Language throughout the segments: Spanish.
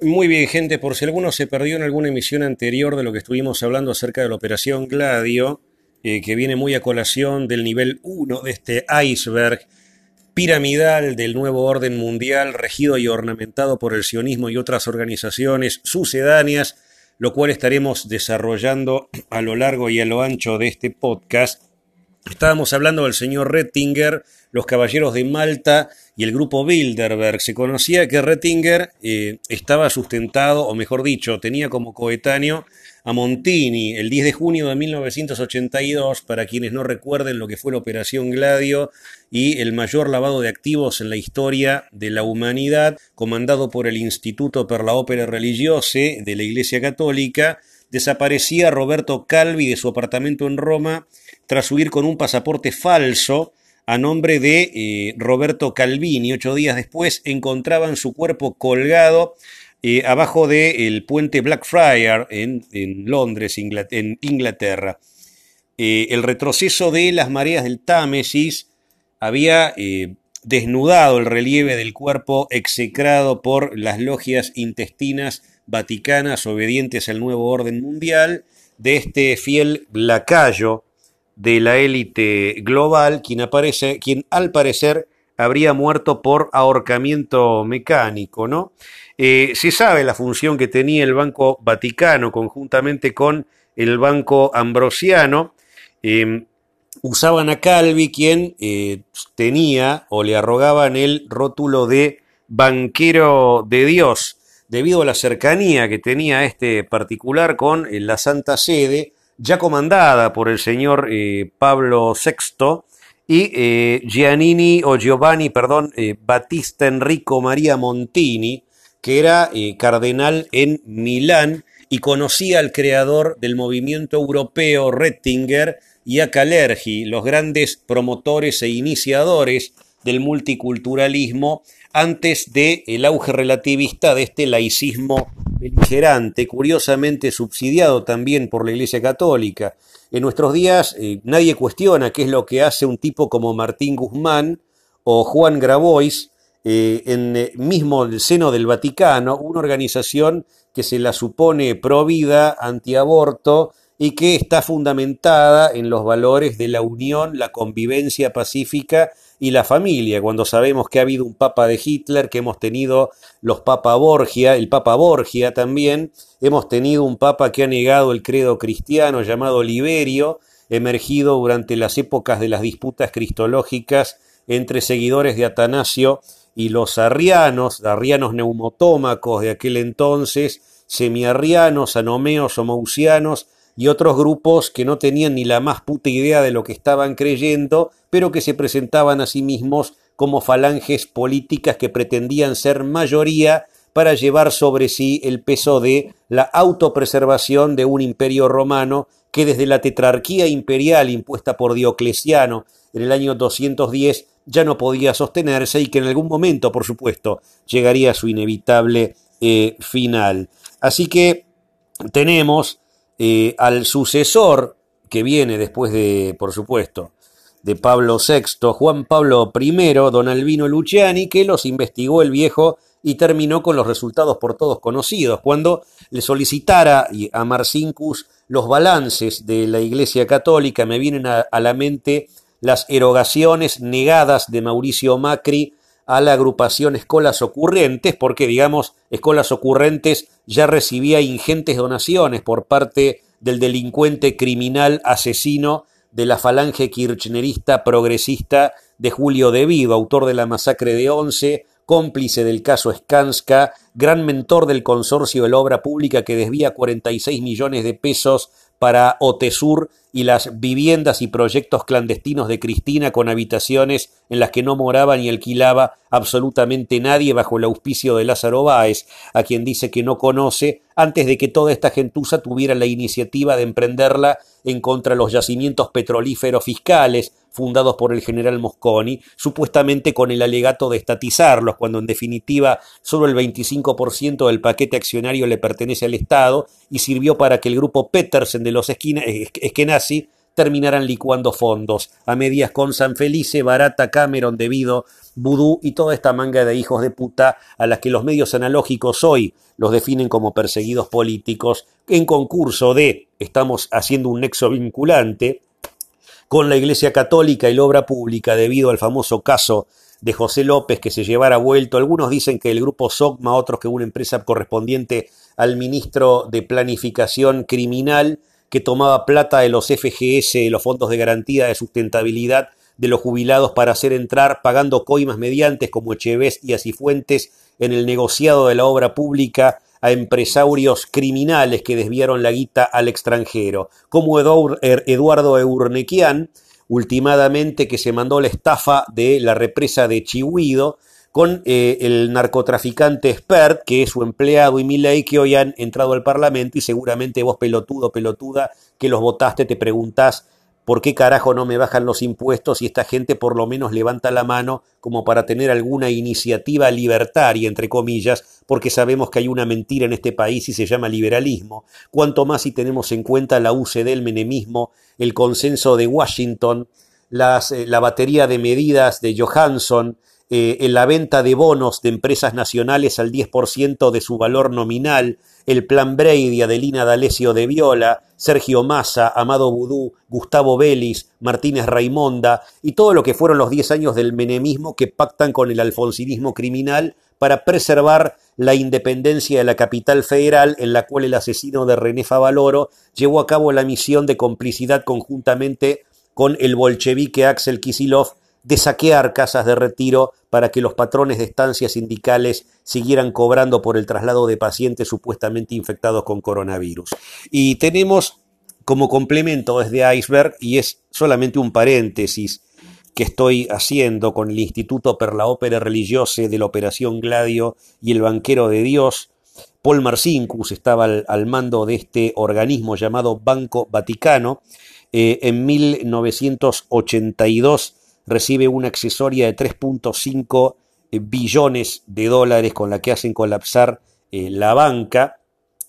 Muy bien, gente, por si alguno se perdió en alguna emisión anterior de lo que estuvimos hablando acerca de la operación Gladio, eh, que viene muy a colación del nivel 1 de este iceberg piramidal del nuevo orden mundial, regido y ornamentado por el sionismo y otras organizaciones sucedáneas, lo cual estaremos desarrollando a lo largo y a lo ancho de este podcast. Estábamos hablando del señor Rettinger, los caballeros de Malta y el grupo Bilderberg. Se conocía que Rettinger eh, estaba sustentado, o mejor dicho, tenía como coetáneo a Montini el 10 de junio de 1982, para quienes no recuerden lo que fue la Operación Gladio y el mayor lavado de activos en la historia de la humanidad, comandado por el Instituto per la Opera Religiose de la Iglesia Católica, desaparecía Roberto Calvi de su apartamento en Roma tras huir con un pasaporte falso a nombre de eh, Roberto Calvini. Ocho días después encontraban su cuerpo colgado eh, abajo del puente Blackfriar en, en Londres, en Inglaterra. Eh, el retroceso de las mareas del Támesis había desnudado el relieve del cuerpo execrado por las logias intestinas vaticanas obedientes al nuevo orden mundial de este fiel lacayo de la élite global, quien, aparece, quien al parecer habría muerto por ahorcamiento mecánico, ¿no? Eh, se sabe la función que tenía el Banco Vaticano conjuntamente con el Banco Ambrosiano. Em, usaban a Calvi, quien eh, tenía o le arrogaban el rótulo de banquero de Dios, debido a la cercanía que tenía este particular con eh, la Santa Sede, ya comandada por el señor eh, Pablo VI y eh, Giannini o Giovanni, perdón, eh, Battista Enrico María Montini, que era cardenal en Milán y conocía al creador del movimiento europeo Rettinger y a Calergi, los grandes promotores e iniciadores del multiculturalismo antes del el auge relativista de este laicismo beligerante, curiosamente subsidiado también por la Iglesia Católica. En nuestros días eh, nadie cuestiona qué es lo que hace un tipo como Martín Guzmán o Juan Grabois eh, en eh, mismo seno del Vaticano, una organización que se la supone pro vida, antiaborto y que está fundamentada en los valores de la unión, la convivencia pacífica y la familia, cuando sabemos que ha habido un papa de Hitler, que hemos tenido los papa Borgia, el papa Borgia también, hemos tenido un papa que ha negado el credo cristiano llamado Liberio, emergido durante las épocas de las disputas cristológicas entre seguidores de Atanasio y los arrianos, arrianos neumotómacos de aquel entonces, semiarrianos, anomeos o mausianos, y otros grupos que no tenían ni la más puta idea de lo que estaban creyendo, pero que se presentaban a sí mismos como falanges políticas que pretendían ser mayoría para llevar sobre sí el peso de la autopreservación de un imperio romano que desde la tetrarquía imperial impuesta por Diocleciano en el año 210 ya no podía sostenerse y que en algún momento, por supuesto, llegaría a su inevitable eh, final. Así que tenemos eh, al sucesor que viene después de, por supuesto, de Pablo VI, Juan Pablo I, don Albino Luciani, que los investigó el viejo y terminó con los resultados por todos conocidos. Cuando le solicitara a Marcincus los balances de la Iglesia Católica, me vienen a, a la mente las erogaciones negadas de Mauricio Macri a la agrupación Escolas Ocurrentes, porque, digamos, Escolas Ocurrentes ya recibía ingentes donaciones por parte del delincuente criminal asesino de la falange kirchnerista progresista de Julio De Vido, autor de la masacre de Once, cómplice del caso Skanska, gran mentor del consorcio de la obra pública que desvía 46 millones de pesos para Otesur y las viviendas y proyectos clandestinos de Cristina con habitaciones en las que no moraba ni alquilaba absolutamente nadie bajo el auspicio de Lázaro Báez, a quien dice que no conoce, antes de que toda esta gentuza tuviera la iniciativa de emprenderla en contra de los yacimientos petrolíferos fiscales fundados por el general Mosconi, supuestamente con el alegato de estatizarlos, cuando en definitiva solo el 25% del paquete accionario le pertenece al Estado y sirvió para que el grupo Petersen de los Eskenazi terminarán licuando fondos, a medias con San Felice, Barata, Cameron, Debido, Vudú y toda esta manga de hijos de puta a las que los medios analógicos hoy los definen como perseguidos políticos, en concurso de estamos haciendo un nexo vinculante con la Iglesia Católica y la obra pública debido al famoso caso de José López que se llevara vuelto. Algunos dicen que el grupo SOCMA, otros que una empresa correspondiente al ministro de Planificación Criminal que tomaba plata de los FGS, los fondos de garantía de sustentabilidad de los jubilados para hacer entrar pagando coimas mediantes como Echevés y Asifuentes en el negociado de la obra pública a empresarios criminales que desviaron la guita al extranjero, como er, Eduardo Eurnequian, ultimadamente que se mandó la estafa de la represa de Chihuido, con eh, el narcotraficante Spert, que es su empleado, y Milei, que hoy han entrado al Parlamento y seguramente vos, pelotudo, pelotuda, que los votaste, te preguntás por qué carajo no me bajan los impuestos y esta gente por lo menos levanta la mano como para tener alguna iniciativa libertaria, entre comillas, porque sabemos que hay una mentira en este país y se llama liberalismo. Cuanto más si tenemos en cuenta la UCD, el menemismo, el consenso de Washington, eh, la batería de medidas de Johansson, eh, en la venta de bonos de empresas nacionales al 10% de su valor nominal, el plan Brady, Adelina D'Alessio de Viola, Sergio Massa, Amado Vudú, Gustavo Vélez, Martínez Raimonda y todo lo que fueron los 10 años del menemismo que pactan con el alfonsinismo criminal para preservar la independencia de la capital federal en la cual el asesino de René Favaloro llevó a cabo la misión de complicidad conjuntamente con el bolchevique Axel Kisilov de saquear casas de retiro para que los patrones de estancias sindicales siguieran cobrando por el traslado de pacientes supuestamente infectados con coronavirus. Y tenemos como complemento desde Iceberg, y es solamente un paréntesis que estoy haciendo con el Instituto per la Ópera Religiose de la Operación Gladio y el Banquero de Dios, Paul Marcinkus estaba al, mando de este organismo llamado Banco Vaticano. Eh, en 1982 recibe una accesoria de 3.5 eh, billones de dólares con la que hacen colapsar eh, la banca.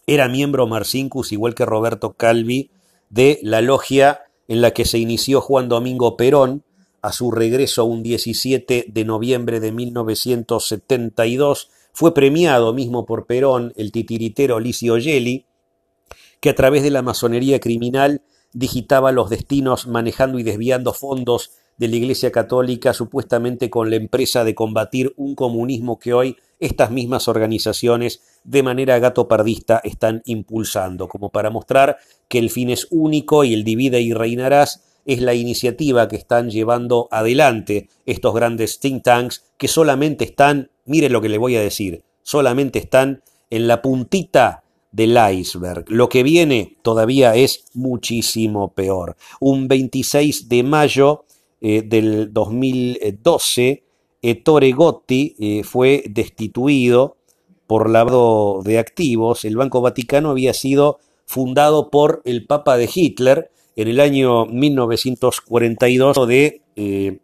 Era miembro Marcinkus, igual que Roberto Calvi, de la logia en la que se inició Juan Domingo Perón a su regreso un 17 de noviembre de 1972. Fue premiado mismo por Perón el titiritero Licio Gelli, que a través de la masonería criminal digitaba los destinos manejando y desviando fondos de la Iglesia Católica supuestamente con la empresa de combatir un comunismo que hoy estas mismas organizaciones de manera gatopardista están impulsando, como para mostrar que el fin es único y el divide y reinarás es la iniciativa que están llevando adelante estos grandes think tanks que solamente están, miren lo que le voy a decir, solamente están en la puntita del iceberg. Lo que viene todavía es muchísimo peor. Un 26 de mayo eh, del 2012, Ettore Gotti eh, fue destituido por lavado de activos. El Banco Vaticano había sido fundado por el Papa de Hitler en el año 1942 de eh,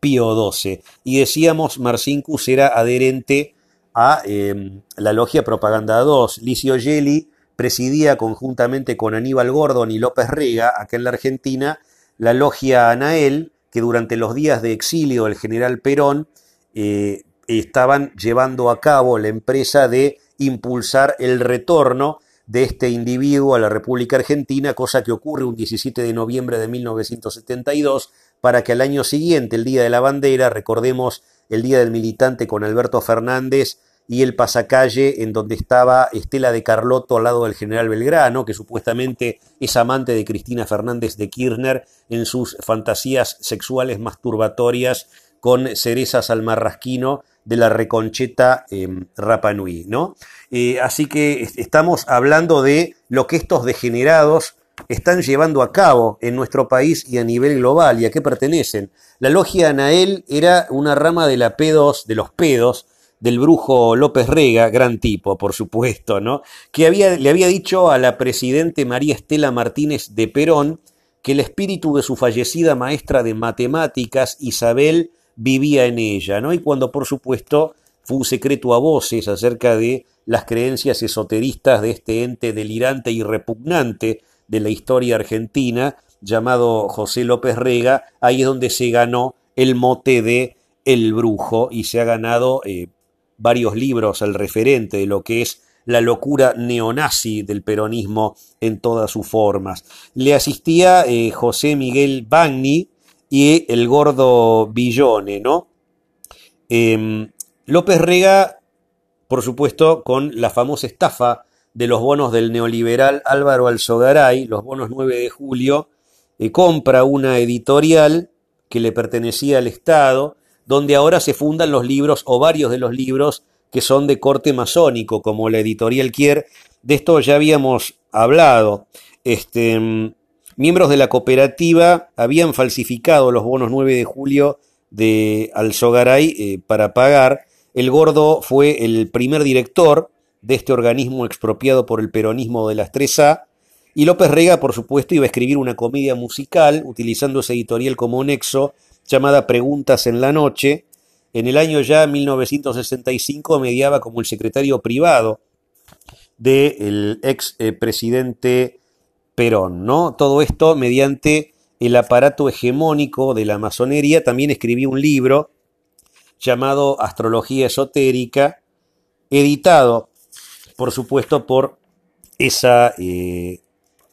Pío XII. Y decíamos, Marcinkus era adherente a em, la logia Propaganda 2. Licio Gelli presidía conjuntamente con Aníbal Gordon y López Rega, acá en la Argentina, la logia Anael, que durante los días de exilio del general Perón eh, estaban llevando a cabo la empresa de impulsar el retorno de este individuo a la República Argentina, cosa que ocurre un 17 de noviembre de 1972, para que al año siguiente, el Día de la Bandera, recordemos el Día del Militante con Alberto Fernández, y el pasacalle en donde estaba Estela de Carlotto al lado del general Belgrano, que supuestamente es amante de Cristina Fernández de Kirchner en sus fantasías sexuales masturbatorias con cerezas al marrasquino de la reconcheta eh, Rapanui, ¿no? Eh, así que estamos hablando de lo que estos degenerados están llevando a cabo en nuestro país y a nivel global y a qué pertenecen. La logia Anael era una rama de la pedos, de los pedos, del brujo López Rega, gran tipo, por supuesto, ¿no? Que había, le había dicho a la presidente María Estela Martínez de Perón que el espíritu de su fallecida maestra de matemáticas, Isabel, vivía en ella, ¿no? Y cuando, por supuesto, fue un secreto a voces acerca de las creencias esoteristas de este ente delirante y repugnante de la historia argentina, llamado José López Rega, ahí es donde se ganó el mote de El Brujo y se ha ganado eh, varios libros al referente de lo que es la locura neonazi del peronismo en todas sus formas. Le asistía eh, José Miguel Bagni y el gordo Villone, ¿no? Em, López Rega, por supuesto, con la famosa estafa de los bonos del neoliberal Álvaro Alzogaray, los bonos 9 de julio, eh, compra una editorial que le pertenecía al Estado, donde ahora se fundan los libros o varios de los libros que son de corte masónico, como la editorial Kier. De esto ya habíamos hablado. Este, mm, miembros de la cooperativa habían falsificado los bonos 9 de julio de Alzogaray eh, para pagar. El gordo fue el primer director de este organismo expropiado por el peronismo de las 3A. Y López Rega, por supuesto, iba a escribir una comedia musical utilizando ese editorial como nexo llamada Preguntas en la Noche. En el año ya 1965 mediaba como el secretario privado del ex eh, presidente Perón, ¿no? Todo esto mediante el aparato hegemónico de la masonería. También escribí un libro llamado Astrología Esotérica, editado por supuesto, por esa eh,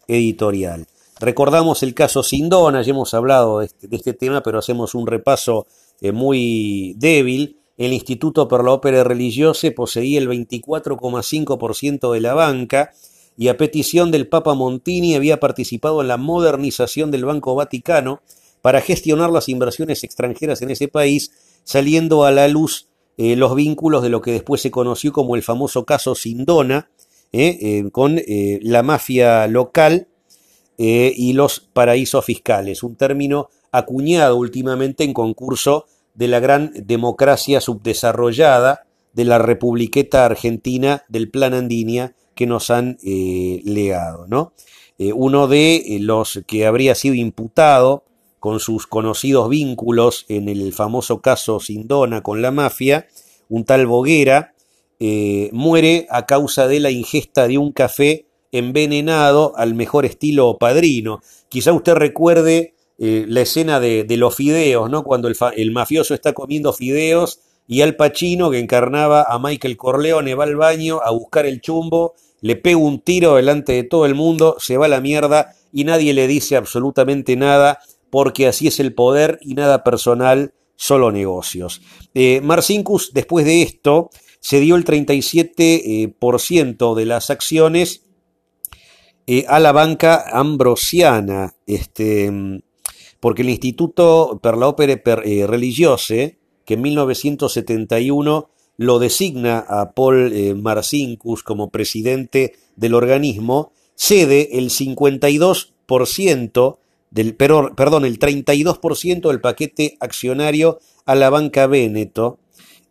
editorial. Recordamos el caso Sindona, ya hemos hablado de este, este tema, pero hacemos un repaso eh, muy débil. El Instituto per la Ópera Religiosa poseía el 24,5% de la banca y a petición del Papa Montini había participado en la modernización del Banco Vaticano para gestionar las inversiones extranjeras en ese país, saliendo a la luz eh, los vínculos de lo que después se conoció como el famoso caso Sindona, eh, con la mafia local y los paraísos fiscales, un término acuñado últimamente en concurso de la gran democracia subdesarrollada de la Republiqueta Argentina del Plan Andinia que nos han legado. ¿no? uno de los que habría sido imputado con sus conocidos vínculos en el famoso caso Sindona con la mafia, un tal Boguera, eh, muere a causa de la ingesta de un café envenenado al mejor estilo padrino. Quizá usted recuerde eh, la escena de, los fideos, ¿no? Cuando el, mafioso está comiendo fideos y Al Pacino, que encarnaba a Michael Corleone, va al baño a buscar el chumbo, le pega un tiro delante de todo el mundo, se va a la mierda y nadie le dice absolutamente nada porque así es el poder y nada personal, solo negocios. Eh, Marcinkus, después de esto, se dio el 37% eh, de las acciones eh, a la banca ambrosiana, este, porque el Instituto per la Opere Religiose, que en 1971 lo designa a Paul Marcinkus como presidente del organismo, cede el 52% del, perdón, el 32% del paquete accionario a la banca Véneto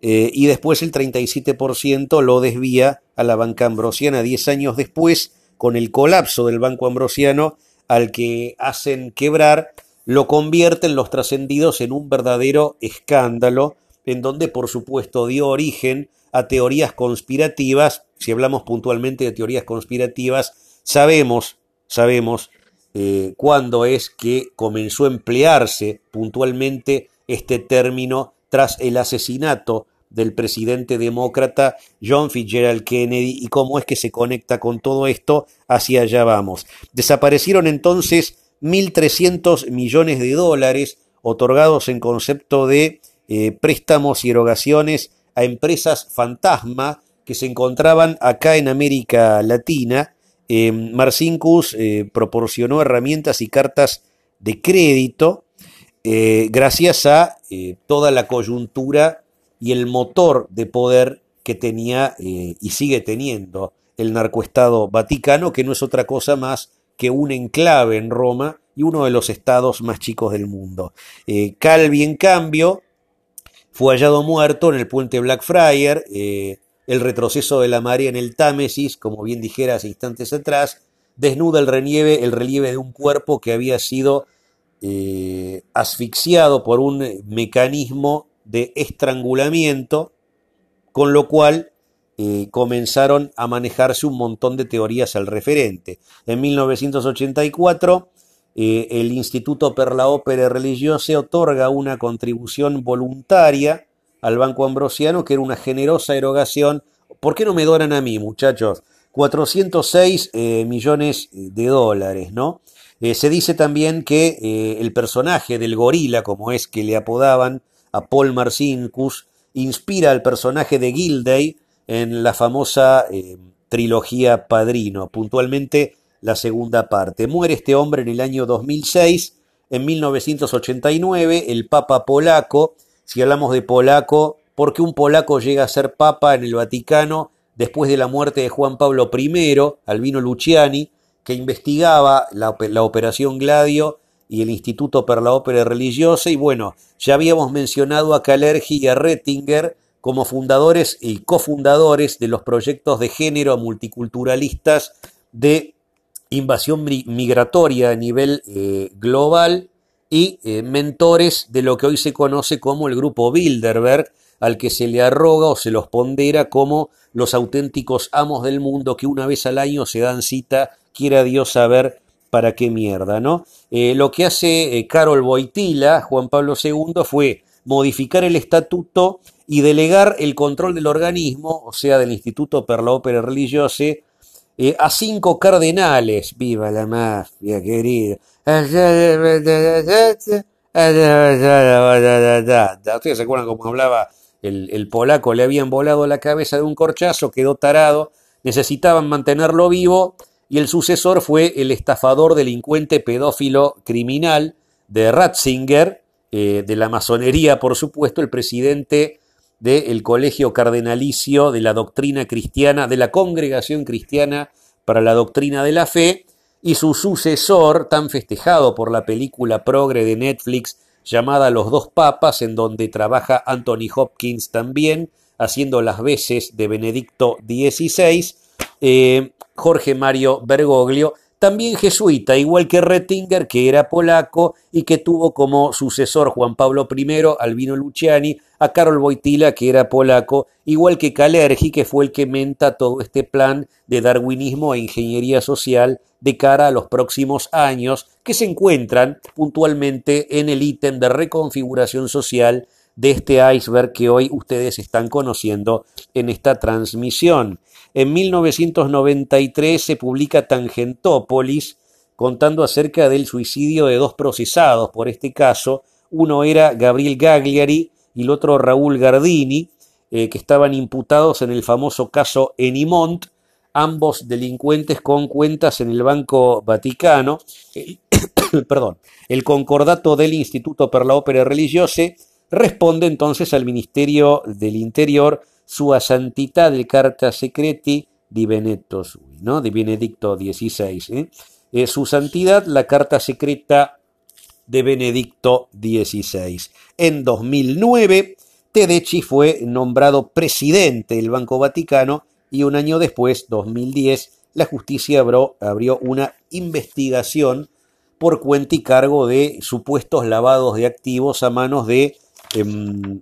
eh, y después el 37% lo desvía a la banca ambrosiana. 10 años después con el colapso del banco ambrosiano al que hacen quebrar, lo convierten los trascendidos en un verdadero escándalo en donde por supuesto dio origen a teorías conspirativas, si hablamos puntualmente de teorías conspirativas, sabemos, sabemos eh, cuándo es que comenzó a emplearse puntualmente este término tras el asesinato del presidente demócrata John Fitzgerald Kennedy y cómo es que se conecta con todo esto, hacia allá vamos. Desaparecieron entonces 1.300 millones de dólares otorgados en concepto de eh, préstamos y erogaciones a empresas fantasma que se encontraban acá en América Latina eh, Marcinkus eh, proporcionó herramientas y cartas de crédito eh, gracias a toda la coyuntura y el motor de poder que tenía y sigue teniendo el narcoestado vaticano, que no es otra cosa más que un enclave en Roma y uno de los estados más chicos del mundo. Calvi, en cambio, fue hallado muerto en el puente Blackfriar, el retroceso de la marea en el Támesis, como bien dijera hace instantes atrás, desnuda el relieve, el relieve de un cuerpo que había sido eh, asfixiado por un mecanismo de estrangulamiento, con lo cual eh, comenzaron a manejarse un montón de teorías al referente. En 1984, eh, el Instituto per la Opera Religiosa otorga una contribución voluntaria al Banco Ambrosiano, que era una generosa erogación. ¿Por qué no me donan a mí, muchachos? 406 eh, millones de dólares, ¿no? Se dice también que el personaje del gorila, como es que le apodaban a Paul Marcinkus, inspira al personaje de Gilday en la famosa trilogía Padrino, puntualmente la segunda parte. Muere este hombre en el año 2006. En 1989, el Papa polaco, si hablamos de polaco, ¿por qué un polaco llega a ser Papa en el Vaticano después de la muerte de Juan Pablo I, Albino Luciani, que investigaba la Operación Gladio y el Instituto per la Ópera Religiosa? Y bueno, ya habíamos mencionado a Kalergi y a Rettinger como fundadores y cofundadores de los proyectos de género multiculturalistas de invasión migratoria a nivel eh, global y eh, mentores de lo que hoy se conoce como el grupo Bilderberg, al que se le arroga o se los pondera como los auténticos amos del mundo que una vez al año se dan cita, quiera Dios saber para qué mierda, ¿no? Eh, lo que hace Carol Boitila, Juan Pablo II, fue modificar el estatuto y delegar el control del organismo, o sea, del Instituto per la Religiose, eh, a cinco cardenales. Viva la mafia, querido. Ustedes se acuerdan cómo hablaba el, el, polaco, le habían volado la cabeza de un corchazo, quedó tarado, necesitaban mantenerlo vivo y el sucesor fue el estafador, delincuente, pedófilo, criminal de Ratzinger, eh, de la masonería, por supuesto, el presidente del Colegio Cardenalicio de la Doctrina Cristiana, de la Congregación Cristiana para la Doctrina de la Fe, y su sucesor, tan festejado por la película progre de Netflix llamada Los dos Papas, en donde trabaja Anthony Hopkins también, haciendo las veces de Benedicto XVI, Jorge Mario Bergoglio, también jesuita, igual que Rettinger, que era polaco y que tuvo como sucesor Juan Pablo I, Albino Luciani, a Karol Wojtyla, que era polaco, igual que Kalergi, que fue el que menta todo este plan de darwinismo e ingeniería social de cara a los próximos años, que se encuentran puntualmente en el ítem de reconfiguración social de este iceberg que hoy ustedes están conociendo en esta transmisión. En 1993 se publica Tangentópolis, contando acerca del suicidio de dos procesados por este caso. Uno era Gabriel Gagliari y el otro Raúl Gardini, eh, que estaban imputados en el famoso caso Enimont, ambos delincuentes con cuentas en el Banco Vaticano. perdón, el concordato del Instituto per la Opera Religiose responde entonces al Ministerio del Interior Sua Santità del Carta Secreti di Sui, ¿no? de Benedicto XVI. ¿eh? Eh, su santidad, la Carta Secreta de Benedicto XVI. En 2009, Tedeschi fue nombrado presidente del Banco Vaticano y un año después, 2010, la justicia abrió, abrió una investigación por cuenta y cargo de supuestos lavados de activos a manos de em,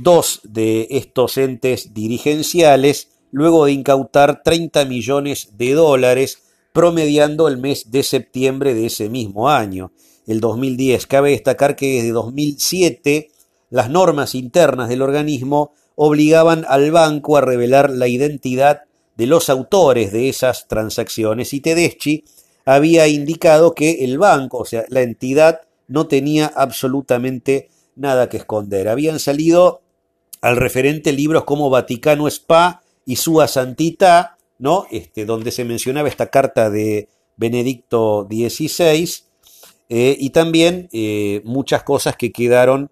dos de estos entes dirigenciales, luego de incautar 30 millones de dólares, promediando el mes de septiembre de ese mismo año, el 2010. Cabe destacar que desde 2007 las normas internas del organismo obligaban al banco a revelar la identidad de los autores de esas transacciones y Tedeschi había indicado que el banco, o sea, la entidad, no tenía absolutamente nada que esconder. Habían salido al referente libros como Vaticano Spa y Sua Santita, ¿no? Este, donde se mencionaba esta carta de Benedicto XVI, eh, y también eh, muchas cosas que quedaron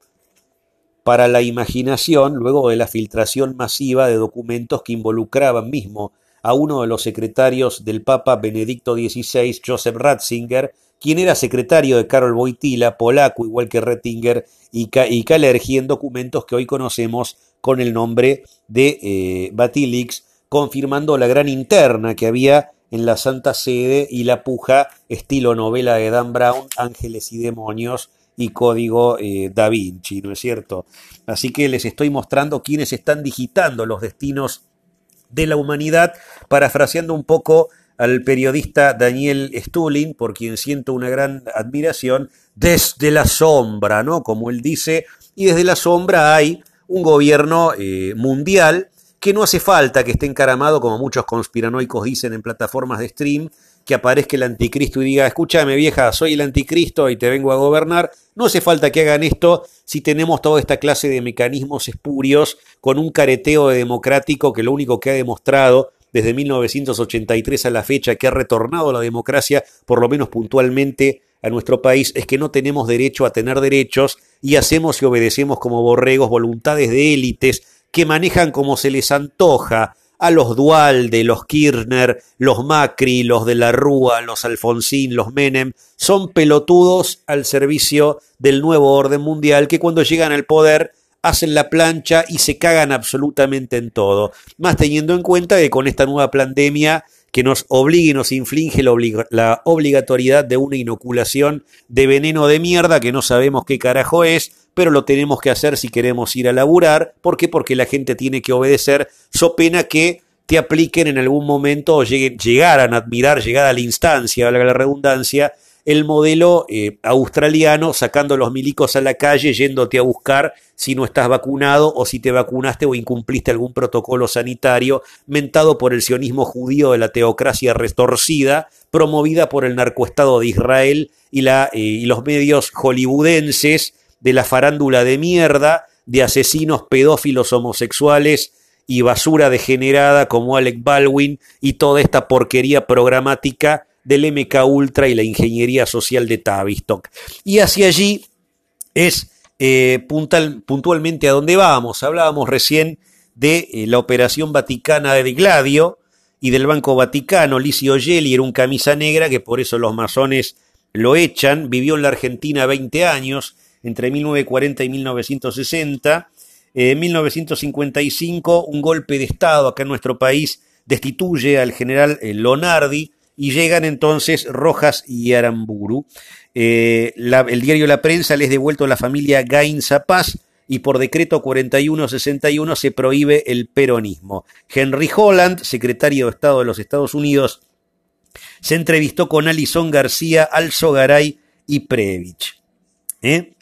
para la imaginación luego de la filtración masiva de documentos que involucraban mismo a uno de los secretarios del Papa Benedicto XVI, Joseph Ratzinger, quien era secretario de Karol Wojtyla, polaco igual que Rettinger y, Kalergi, en documentos que hoy conocemos con el nombre de eh, Batilix, confirmando la gran interna que había en la Santa Sede y la puja estilo novela de Dan Brown, Ángeles y Demonios y Código eh, Da Vinci, ¿no es cierto? Así que les estoy mostrando quiénes están digitando los destinos de la humanidad, parafraseando un poco al periodista Daniel Stulin, por quien siento una gran admiración, desde la sombra, ¿no? Como él dice, y desde la sombra hay un gobierno eh, mundial que no hace falta que esté encaramado, como muchos conspiranoicos dicen en plataformas de stream, que aparezca el anticristo y diga, escúchame vieja, soy el anticristo y te vengo a gobernar. No hace falta que hagan esto si tenemos toda esta clase de mecanismos espurios con un careteo de democrático que lo único que ha demostrado desde 1983 a la fecha que ha retornado la democracia, por lo menos puntualmente, a nuestro país, es que no tenemos derecho a tener derechos y hacemos y obedecemos como borregos voluntades de élites que manejan como se les antoja a los Dualde, los Kirchner, los Macri, los de la Rúa, los Alfonsín, los Menem, son pelotudos al servicio del nuevo orden mundial que cuando llegan al poder hacen la plancha y se cagan absolutamente en todo. Más teniendo en cuenta que con esta nueva pandemia que nos obliga y nos inflige la, obligatoriedad de una inoculación de veneno de mierda que no sabemos qué carajo es, pero lo tenemos que hacer si queremos ir a laburar. ¿Por qué? Porque la gente tiene que obedecer, so pena que te apliquen en algún momento o lleguen, llegaran a admirar, llegar a la instancia, valga la redundancia, el modelo eh, australiano sacando los milicos a la calle, yéndote a buscar si no estás vacunado o si te vacunaste o incumpliste algún protocolo sanitario, mentado por el sionismo judío de la teocracia retorcida, promovida por el narcoestado de Israel y, la, eh, y los medios hollywoodenses de la farándula de mierda, de asesinos pedófilos homosexuales y basura degenerada como Alec Baldwin y toda esta porquería programática del MK Ultra y la ingeniería social de Tavistock. Y hacia allí es eh, puntualmente a dónde vamos. Hablábamos recién de eh, la operación vaticana de Gladio y del Banco Vaticano. Licio Gelli era un camisa negra que por eso los masones lo echan. Vivió en la Argentina 20 años entre 1940 y 1960. Eh, en 1955, un golpe de Estado acá en nuestro país destituye al general Lonardi y llegan entonces Rojas y Aramburu. Eh, el diario La Prensa les devuelto a la familia Gainza Paz y por decreto 4161 se prohíbe el peronismo. Henry Holland, secretario de Estado de los Estados Unidos, se entrevistó con Alison García, Alzogaray y Previch. ¿Eh?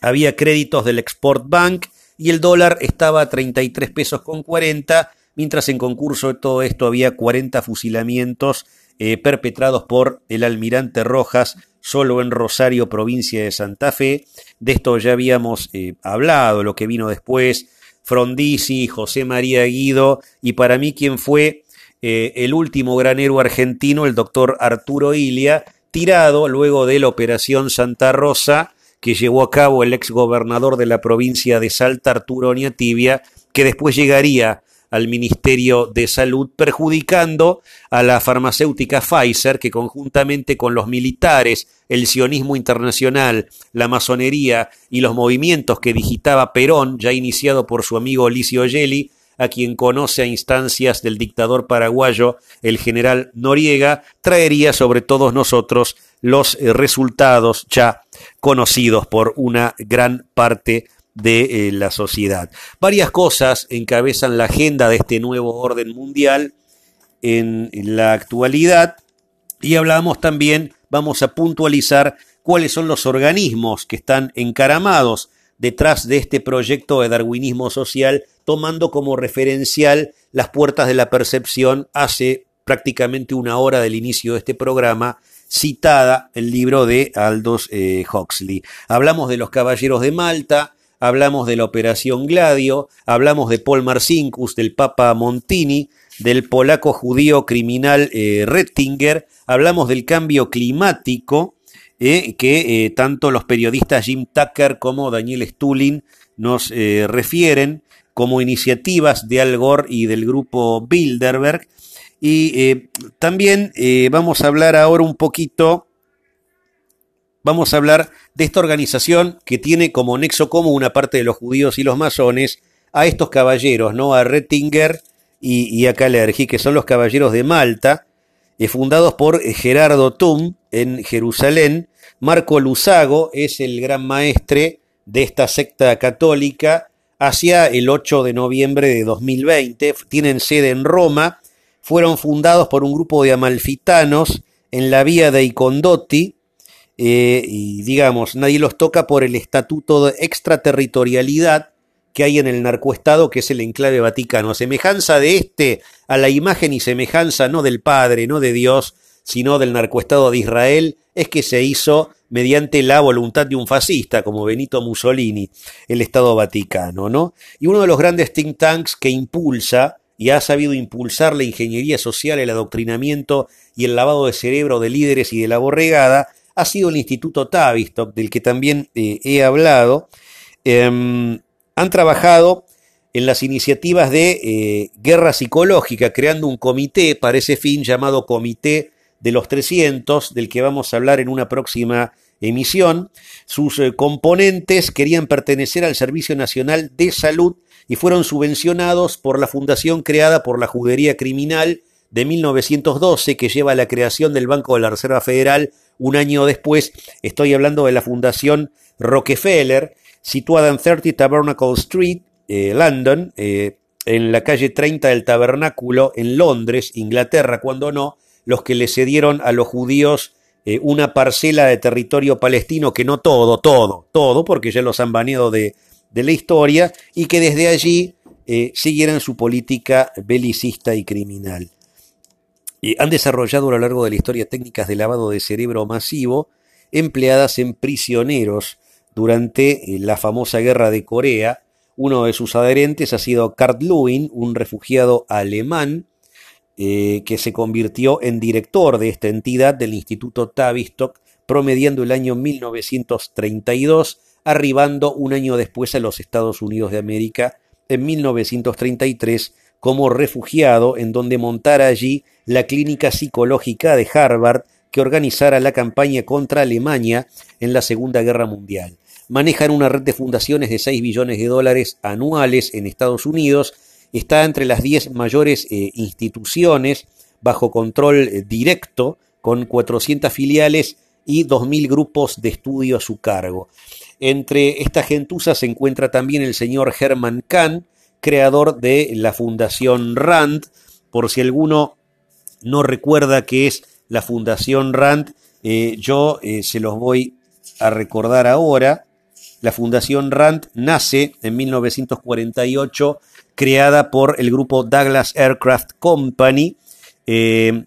había créditos del Export Bank y el dólar estaba a 33 pesos con 40, mientras en concurso de todo esto había 40 fusilamientos eh, perpetrados por el almirante Rojas solo en Rosario, provincia de Santa Fe. De esto ya habíamos eh, hablado, lo que vino después, Frondizi, José María Guido, y para mí quien fue eh, el último granero argentino, el doctor Arturo Ilia, tirado luego de la Operación Santa Rosa, que llevó a cabo el ex gobernador de la provincia de Salta, Arturo Oñatibia, que después llegaría al Ministerio de Salud, perjudicando a la farmacéutica Pfizer, que conjuntamente con los militares, el sionismo internacional, la masonería y los movimientos que digitaba Perón, ya iniciado por su amigo Licio Gelli, a quien conoce a instancias del dictador paraguayo, el general Noriega, traería sobre todos nosotros los eh, resultados ya conocidos por una gran parte de eh, la sociedad. Varias cosas encabezan la agenda de este nuevo orden mundial en, la actualidad y hablamos también, vamos a puntualizar cuáles son los organismos que están encaramados detrás de este proyecto de darwinismo social, tomando como referencial las puertas de la percepción hace prácticamente una hora del inicio de este programa, citada el libro de Aldous eh, Huxley. Hablamos de los Caballeros de Malta, hablamos de la Operación Gladio, hablamos de Paul Marcinkus, del Papa Montini, del polaco judío criminal eh, Rettinger, hablamos del cambio climático, eh, que tanto los periodistas Jim Tucker como Daniel Stulin nos refieren como iniciativas de Al Gore y del grupo Bilderberg, y eh, también eh, vamos a hablar ahora un poquito, vamos a hablar de esta organización que tiene como nexo común una parte de los judíos y los masones a estos caballeros, ¿no? A Rettinger y, a Kalergi, que son los caballeros de Malta, eh, fundados por Gerardo Tum en Jerusalén. Marco Luzago es el gran maestre de esta secta católica hacia el 8 de noviembre de 2020. Tienen sede en Roma fueron fundados por un grupo de amalfitanos en la vía de Icondotti, eh, y digamos, nadie los toca por el estatuto de extraterritorialidad que hay en el narcoestado, que es el enclave vaticano. semejanza de este a la imagen y semejanza no del Padre, no de Dios, sino del narcoestado de Israel, es que se hizo mediante la voluntad de un fascista como Benito Mussolini, el Estado Vaticano, ¿no? Y uno de los grandes think tanks que impulsa y ha sabido impulsar la ingeniería social, el adoctrinamiento y el lavado de cerebro de líderes y de la borregada, ha sido el Instituto Tavistock, del que también eh, he hablado. Em, han trabajado en las iniciativas de eh, guerra psicológica, creando un comité para ese fin llamado Comité de los 300, del que vamos a hablar en una próxima emisión. Sus eh, componentes querían pertenecer al Servicio Nacional de Salud y fueron subvencionados por la fundación creada por la Judería Criminal de 1912, que lleva a la creación del Banco de la Reserva Federal un año después. Estoy hablando de la Fundación Rockefeller, situada en 30 Tabernacle Street, eh, London, eh, en la calle 30 del Tabernáculo, en Londres, Inglaterra, cuando no, los que le cedieron a los judíos eh, una parcela de territorio palestino, que no todo, todo, todo, porque ya los han baneado de, la historia, y que desde allí siguieran su política belicista y criminal. Han desarrollado a lo largo de la historia técnicas de lavado de cerebro masivo empleadas en prisioneros durante eh, la famosa guerra de Corea. Uno de sus adherentes ha sido Kurt Lewin, un refugiado alemán eh, que se convirtió en director de esta entidad del Instituto Tavistock, promediando el año 1932, arribando un año después a los Estados Unidos de América en 1933 como refugiado, en donde montara allí la clínica psicológica de Harvard que organizara la campaña contra Alemania en la Segunda Guerra Mundial. Manejan una red de fundaciones de 6 billones de dólares anuales en Estados Unidos está entre las 10 mayores eh, instituciones bajo control eh, directo, con 400 filiales y 2.000 grupos de estudio a su cargo. Entre esta gentuza se encuentra también el señor Herman Kahn, creador de la Fundación RAND. Por si alguno no recuerda qué es la Fundación RAND, eh, yo se los voy a recordar ahora. La Fundación RAND nace en 1948 creada por el grupo Douglas Aircraft Company. Eh,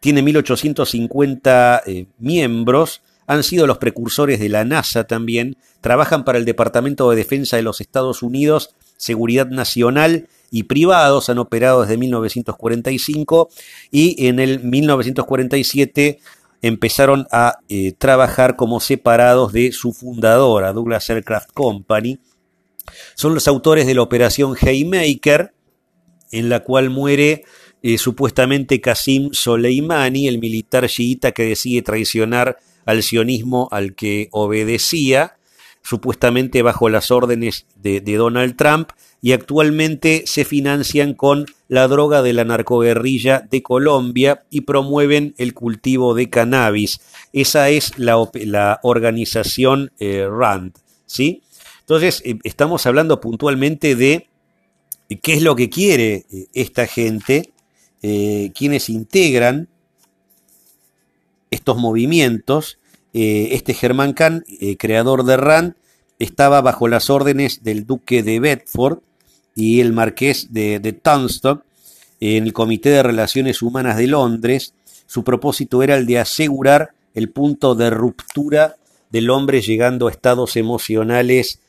tiene 1850 eh, miembros, han sido los precursores de la NASA también, trabajan para el Departamento de Defensa de los Estados Unidos, Seguridad Nacional y privados, han operado desde 1945 y en el 1947 empezaron a eh, trabajar como separados de su fundadora, Douglas Aircraft Company, son los autores de la operación Haymaker, en la cual muere eh, supuestamente Qasim Soleimani, el militar chiita que decide traicionar al sionismo al que obedecía, supuestamente bajo las órdenes de, Donald Trump, y actualmente se financian con la droga de la narcoguerrilla de Colombia y promueven el cultivo de cannabis. Esa es la, la organización eh, RAND, ¿sí? Entonces, eh, estamos hablando puntualmente de qué es lo que quiere eh, esta gente, quienes integran estos movimientos. Este Germán Kahn, creador de RAND, estaba bajo las órdenes del duque de Bedford y el marqués de, de en el Comité de Relaciones Humanas de Londres. Su propósito era el de asegurar el punto de ruptura del hombre llegando a estados emocionales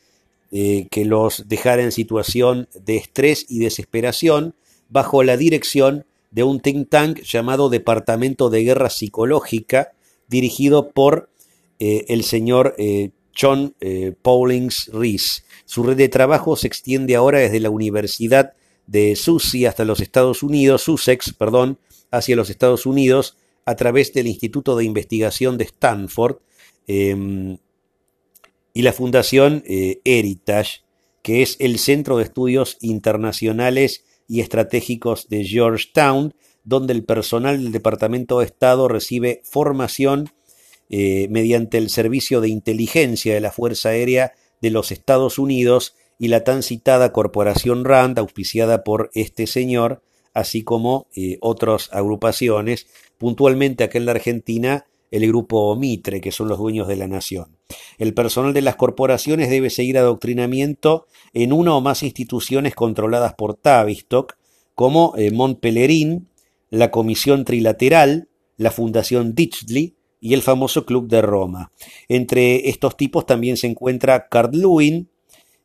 eh, que los dejara en situación de estrés y desesperación bajo la dirección de un think tank llamado Departamento de Guerra Psicológica, dirigido por eh, el señor eh, John Paulings Rees. Su red de trabajo se extiende ahora desde la Universidad de Sussex hasta los Estados Unidos, Sussex, perdón, hacia los Estados Unidos, a través del Instituto de Investigación de Stanford, em, y la Fundación eh, Heritage, que es el Centro de Estudios Internacionales y Estratégicos de Georgetown, donde el personal del Departamento de Estado recibe formación eh, mediante el Servicio de Inteligencia de la Fuerza Aérea de los Estados Unidos y la tan citada Corporación RAND, auspiciada por este señor, así como eh, otras agrupaciones, puntualmente acá en la Argentina el grupo Mitre, que son los dueños de la nación. El personal de las corporaciones debe seguir adoctrinamiento en una o más instituciones controladas por Tavistock, como eh, Mont la Comisión Trilateral, la Fundación Ditchley y el famoso Club de Roma. Entre estos tipos también se encuentra Carl Lewin,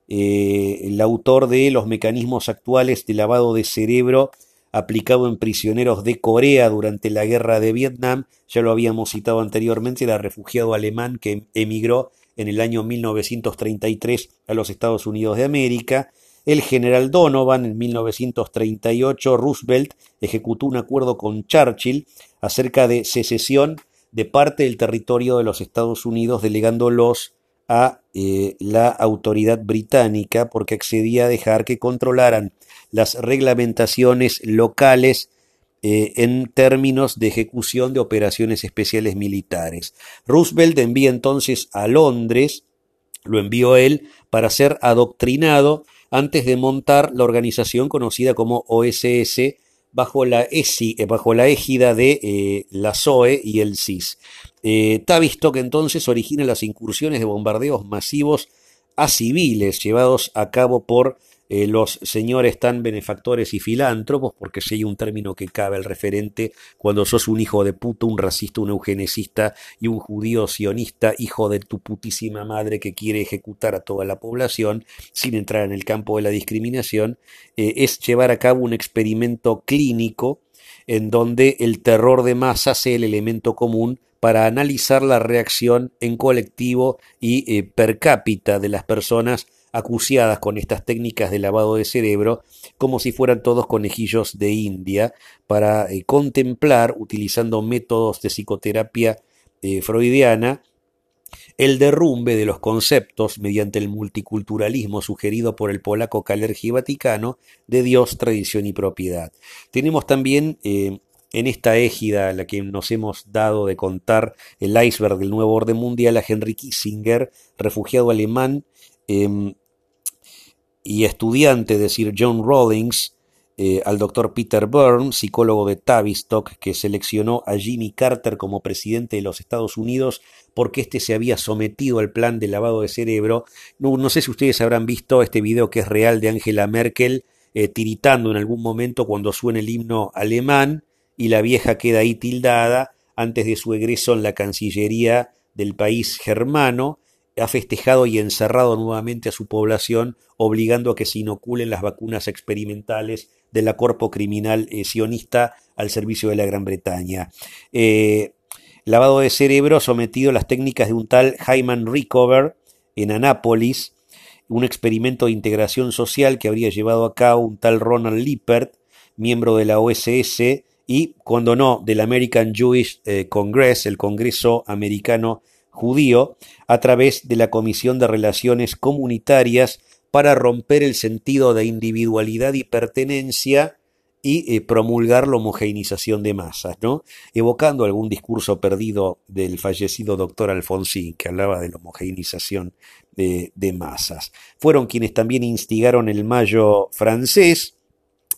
eh, el autor de Los mecanismos actuales de lavado de cerebro aplicado en prisioneros de Corea durante la guerra de Vietnam, ya lo habíamos citado anteriormente, era refugiado alemán que emigró en el año 1933 a los Estados Unidos de América. El general Donovan en 1938, Roosevelt ejecutó un acuerdo con Churchill acerca de secesión de parte del territorio de los Estados Unidos, delegándolos a eh, la autoridad británica porque accedía a dejar que controlaran las reglamentaciones locales eh, en términos de ejecución de operaciones especiales militares. Roosevelt envía entonces a Londres, lo envió él, para ser adoctrinado antes de montar la organización conocida como OSS bajo la, ESI, eh, bajo la égida de eh, la SOE y el CIS. Tavistock entonces origina las incursiones de bombardeos masivos a civiles llevados a cabo por eh, los señores tan benefactores y filántropos, porque si hay un término que cabe el referente cuando sos un hijo de puta, un racista, un eugenicista y un judío sionista, hijo de tu putísima madre que quiere ejecutar a toda la población sin entrar en el campo de la discriminación, eh, es llevar a cabo un experimento clínico en donde el terror de masa sea el elemento común para analizar la reacción en colectivo y eh, per cápita de las personas acuciadas con estas técnicas de lavado de cerebro como si fueran todos conejillos de India para eh, contemplar, utilizando métodos de psicoterapia eh, freudiana, el derrumbe de los conceptos mediante el multiculturalismo sugerido por el polaco Kalergi Vaticano de Dios, tradición y propiedad. Tenemos también eh, en esta égida a la que nos hemos dado de contar el iceberg del nuevo orden mundial a Henry Kissinger, refugiado alemán, em, y estudiante de Sir John Rawlings, eh, al doctor Peter Byrne, psicólogo de Tavistock, que seleccionó a Jimmy Carter como presidente de los Estados Unidos porque éste se había sometido al plan de lavado de cerebro. No, sé si ustedes habrán visto este video que es real de Angela Merkel eh, tiritando en algún momento cuando suena el himno alemán y la vieja queda ahí tildada antes de su egreso en la Cancillería del país germano ha festejado y encerrado nuevamente a su población, obligando a que se inoculen las vacunas experimentales de la corpo criminal eh, sionista al servicio de la Gran Bretaña. Eh, lavado de cerebro sometido a las técnicas de un tal Hyman Rickover en Anápolis, un experimento de integración social que habría llevado a cabo un tal Ronald Lippert, miembro de la OSS y, cuando no, del American Jewish eh, Congress, el Congreso Americano judío a través de la Comisión de Relaciones Comunitarias para romper el sentido de individualidad y pertenencia y eh, promulgar la homogeneización de masas, ¿no? evocando algún discurso perdido del fallecido doctor Alfonsín, que hablaba de la homogeneización de, de masas. Fueron quienes también instigaron el mayo francés,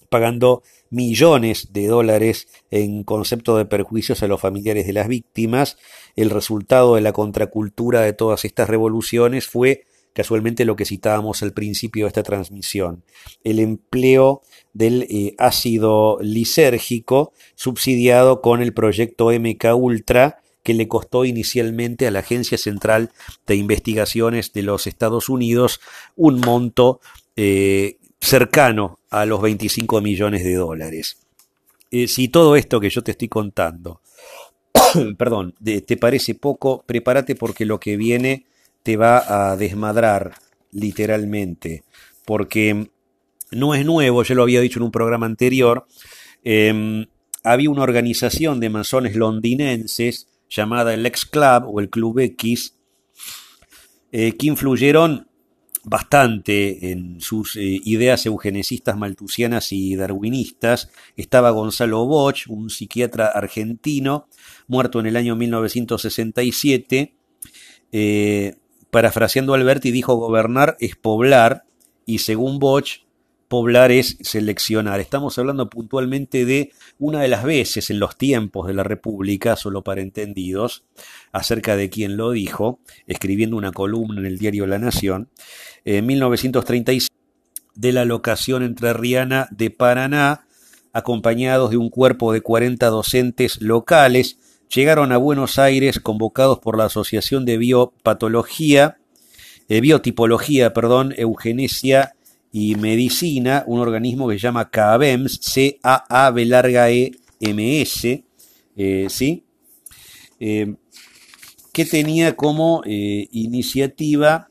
pagando millones de dólares en concepto de perjuicios a los familiares de las víctimas. El resultado de la contracultura de todas estas revoluciones fue casualmente lo que citábamos al principio de esta transmisión, el empleo del eh, ácido lisérgico subsidiado con el proyecto MK Ultra que le costó inicialmente a la Agencia Central de Investigaciones de los Estados Unidos un monto eh, cercano a los 25 millones de dólares. Eh, si todo esto que yo te estoy contando, perdón, te parece poco, prepárate porque lo que viene te va a desmadrar literalmente, porque no es nuevo, ya lo había dicho en un programa anterior, em, había una organización de masones londinenses llamada el X Club o el Club X, eh, que influyeron bastante en sus eh, ideas eugenesistas maltusianas y darwinistas. Estaba Gonzalo Bosch, un psiquiatra argentino, muerto en el año 1967. Eh, parafraseando Alberti, dijo gobernar es poblar, y según Bosch, poblar es seleccionar. Estamos hablando puntualmente de una de las veces en los tiempos de la República, solo para entendidos, acerca de quién lo dijo, escribiendo una columna en el diario La Nación, en 1936, de la locación entrerriana de Paraná, acompañados de un cuerpo de 40 docentes locales, llegaron a Buenos Aires convocados por la Asociación de Biopatología, eh, Biotipología, perdón, Eugenesia y Medicina, un organismo que se llama CABEMS, C-A-A-B larga E-M-S, eh, ¿sí? Eh, que tenía como iniciativa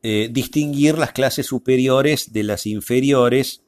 distinguir las clases superiores de las inferiores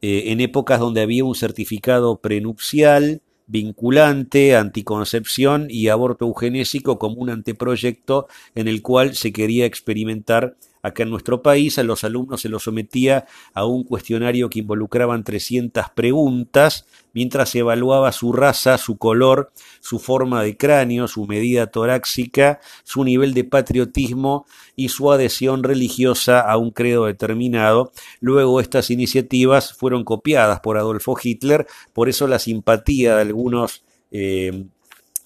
en épocas donde había un certificado prenupcial, vinculante, anticoncepción y aborto eugenésico como un anteproyecto en el cual se quería experimentar Acá en nuestro país a los alumnos se los sometía a un cuestionario que involucraban 300 preguntas, mientras se evaluaba su raza, su color, su forma de cráneo, su medida torácica, su nivel de patriotismo y su adhesión religiosa a un credo determinado. Luego estas iniciativas fueron copiadas por Adolfo Hitler, por eso la simpatía de algunos eh,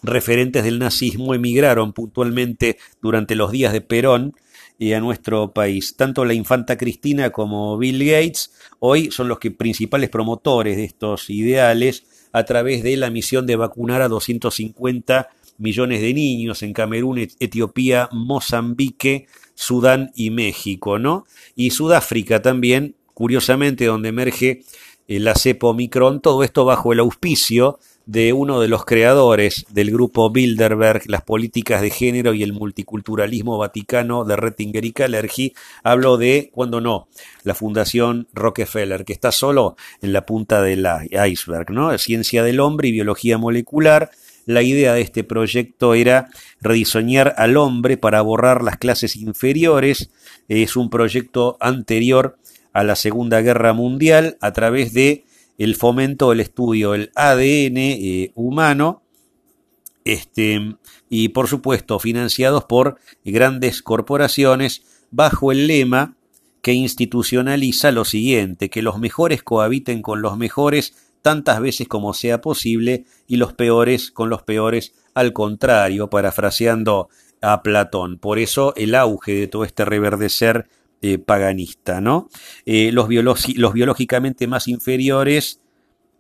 referentes del nazismo emigraron puntualmente durante los días de Perón y a nuestro país. Tanto la infanta Cristina como Bill Gates hoy son los principales promotores de estos ideales a través de la misión de vacunar a 250 millones de niños en Camerún, Etiopía, Mozambique, Sudán y México, ¿no? Y Sudáfrica también, curiosamente, donde emerge la cepa Omicron, todo esto bajo el auspicio de uno de los creadores del grupo Bilderberg, las políticas de género y el multiculturalismo vaticano de Rettinger y Kalergi, hablo de, cuando no, la Fundación Rockefeller, que está solo en la punta del iceberg, ¿no? Ciencia del hombre y biología molecular. La idea de este proyecto era rediseñar al hombre para borrar las clases inferiores. Es un proyecto anterior a la Segunda Guerra Mundial a través de el fomento del estudio del ADN eh, humano, este, y por supuesto financiados por grandes corporaciones bajo el lema que institucionaliza lo siguiente, que los mejores cohabiten con los mejores tantas veces como sea posible y los peores con los peores al contrario, parafraseando a Platón. Por eso el auge de todo este reverdecer eh, paganista, ¿no? Eh, los, biológicamente más inferiores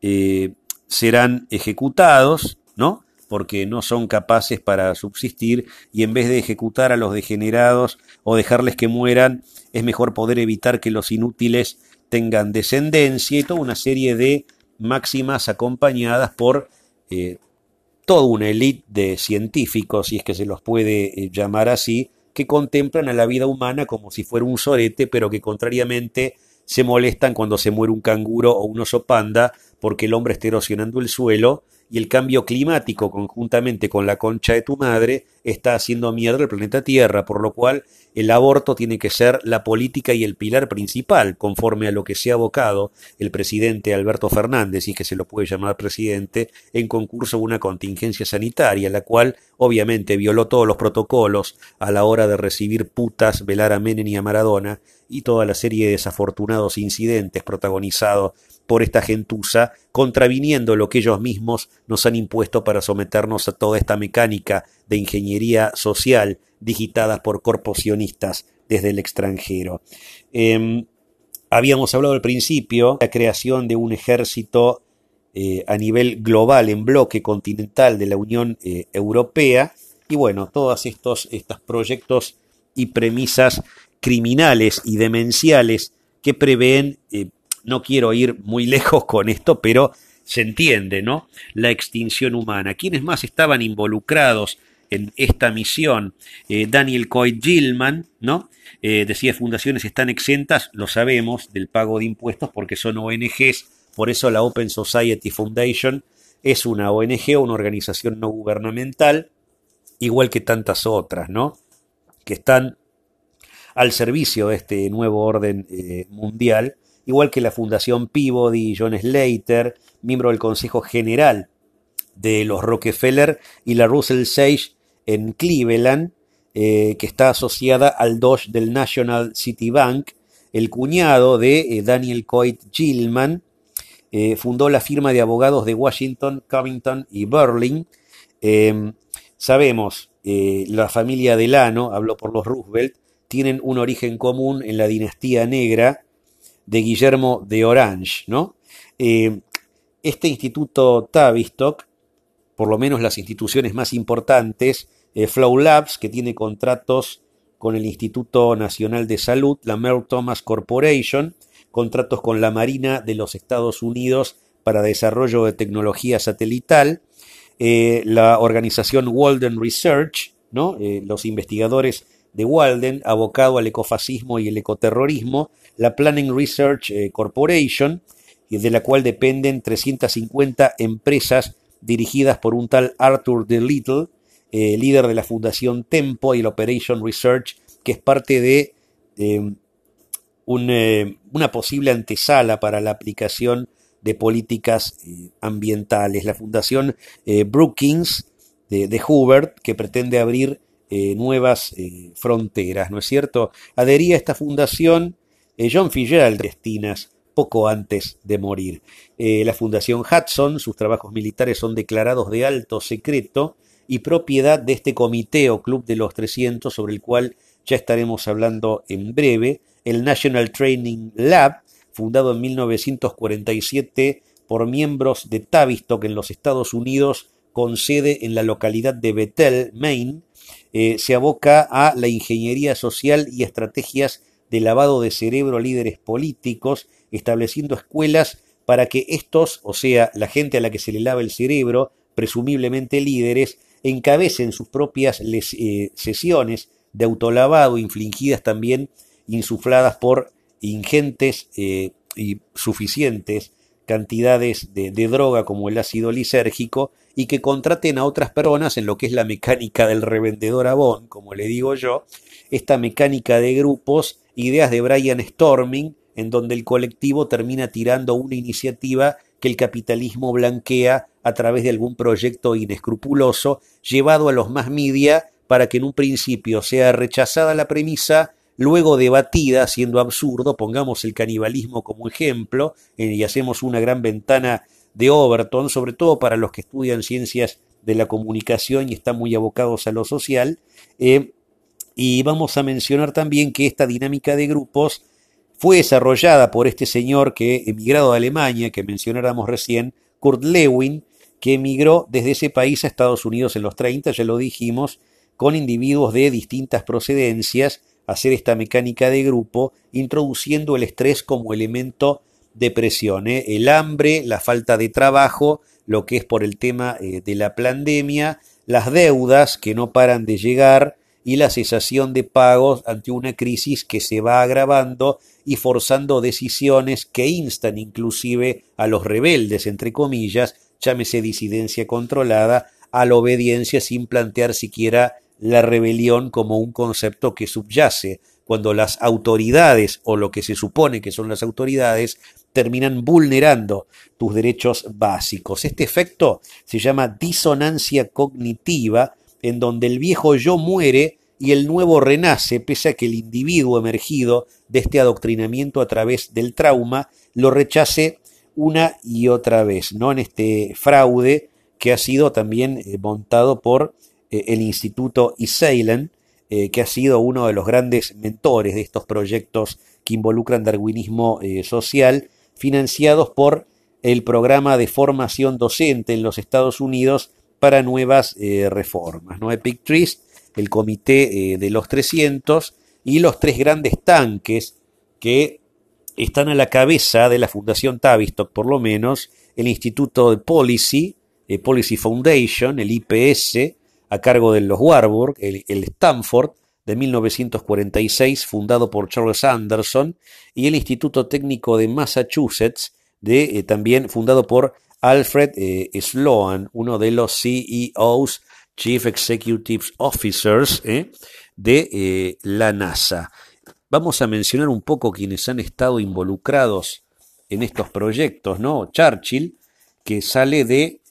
eh, serán ejecutados, ¿no? Porque no son capaces para subsistir y en vez de ejecutar a los degenerados o dejarles que mueran, es mejor poder evitar que los inútiles tengan descendencia y toda una serie de máximas acompañadas por toda una élite de científicos, si es que se los puede llamar así, que contemplan a la vida humana como si fuera un sorete, pero que contrariamente se molestan cuando se muere un canguro o un oso panda porque el hombre está erosionando el suelo y el cambio climático conjuntamente con la concha de tu madre está haciendo mierda el planeta Tierra, por lo cual el aborto tiene que ser la política y el pilar principal, conforme a lo que se ha abocado el presidente Alberto Fernández, y que se lo puede llamar presidente, en concurso a una contingencia sanitaria, la cual obviamente violó todos los protocolos a la hora de recibir putas, velar a Menem y a Maradona, y toda la serie de desafortunados incidentes protagonizados por esta gentuza, contraviniendo lo que ellos mismos nos han impuesto para someternos a toda esta mecánica de ingeniería social digitada por corporacionistas desde el extranjero. Em, habíamos hablado al principio de la creación de un ejército eh, a nivel global, en bloque continental de la Unión eh, Europea, y bueno, todos estos, estos proyectos y premisas criminales y demenciales que prevén eh, no quiero ir muy lejos con esto, pero se entiende, ¿no? La extinción humana. ¿Quiénes más estaban involucrados en esta misión? Eh, Daniel Coy Gilman, ¿no? Eh, decía, fundaciones están exentas, lo sabemos, del pago de impuestos porque son ONGs, por eso la Open Society Foundation es una ONG, una organización no gubernamental, igual que tantas otras, ¿no? Que están al servicio de este nuevo orden eh, mundial igual que la Fundación Peabody, John Slater, miembro del Consejo General de los Rockefeller y la Russell Sage en Cleveland, eh, que está asociada al Doge del National City Bank, el cuñado de Daniel Coit Gilman, fundó la firma de abogados de Washington, Covington y Berlin. Em, sabemos, la familia Delano, habló por los Roosevelt, tienen un origen común en la dinastía negra de Guillermo de Orange, ¿no? este instituto Tavistock, por lo menos las instituciones más importantes, eh, Flow Labs, que tiene contratos con el Instituto Nacional de Salud, la Merle Thomas Corporation, contratos con la Marina de los Estados Unidos para desarrollo de tecnología satelital, eh, la organización Walden Research, ¿no? Eh, los investigadores de Walden, abocado al ecofascismo y el ecoterrorismo, la Planning Research Corporation, de la cual dependen 350 empresas dirigidas por un tal Arthur de Little, eh, líder de la Fundación Tempo y la Operation Research, que es parte de eh, eh, una posible antesala para la aplicación de políticas ambientales. La Fundación Brookings de, de, Hoover, que pretende abrir nuevas fronteras, ¿no es cierto? Adhería a esta fundación John Fitzgerald Destinas, poco antes de morir. la Fundación Hudson, sus trabajos militares son declarados de alto secreto y propiedad de este comité o club de los 300 sobre el cual ya estaremos hablando en breve, el National Training Lab, fundado en 1947 por miembros de Tavistock en los Estados Unidos, con sede en la localidad de Bethel, Maine, eh, se aboca a la ingeniería social y estrategias de lavado de cerebro a líderes políticos, estableciendo escuelas para que estos, o sea, la gente a la que se le lava el cerebro, presumiblemente líderes, encabecen sus propias eh, sesiones de autolavado, infligidas también, insufladas por ingentes eh, y suficientes cantidades de, droga como el ácido lisérgico y que contraten a otras personas en lo que es la mecánica del revendedor Avon, como le digo yo, esta mecánica de grupos, ideas de Brian Storming, en donde el colectivo termina tirando una iniciativa que el capitalismo blanquea a través de algún proyecto inescrupuloso llevado a los más media para que en un principio sea rechazada la premisa, luego debatida, siendo absurdo, pongamos el canibalismo como ejemplo, eh, y hacemos una gran ventana de Overton, sobre todo para los que estudian ciencias de la comunicación y están muy abocados a lo social. Eh, y vamos a mencionar también que esta dinámica de grupos fue desarrollada por este señor que emigrado a Alemania, que mencionáramos recién, Kurt Lewin, que emigró desde ese país a Estados Unidos en los 30, ya lo dijimos, con individuos de distintas procedencias, hacer esta mecánica de grupo, introduciendo el estrés como elemento de presión. ¿eh? El hambre, la falta de trabajo, lo que es por el tema eh, de la pandemia, las deudas que no paran de llegar y la cesación de pagos ante una crisis que se va agravando y forzando decisiones que instan inclusive a los rebeldes, entre comillas, llámese disidencia controlada, a la obediencia sin plantear siquiera la rebelión como un concepto que subyace, cuando las autoridades o lo que se supone que son las autoridades terminan vulnerando tus derechos básicos. Este efecto se llama disonancia cognitiva, en donde el viejo yo muere y el nuevo renace, pese a que el individuo emergido de este adoctrinamiento a través del trauma lo rechace una y otra vez, ¿no? En este fraude que ha sido también eh, montado por eh, el Instituto Iseilen, eh, que ha sido uno de los grandes mentores de estos proyectos que involucran darwinismo social, financiados por el programa de formación docente en los Estados Unidos para nuevas reformas, ¿no? Epic Trist el comité eh, de los 300 y los tres grandes tanques que están a la cabeza de la Fundación Tavistock, por lo menos, el Instituto de Policy, el Policy Foundation, el IPS, a cargo de los Warburg, el, Stanford, de 1946, fundado por Charles Anderson, y el Instituto Técnico de Massachusetts, de, eh, también fundado por Alfred eh, Sloan, uno de los CEOs Chief Executive Officers ¿eh? de eh, la NASA. Vamos a mencionar un poco quienes han estado involucrados en estos proyectos, ¿no? Churchill, que sale de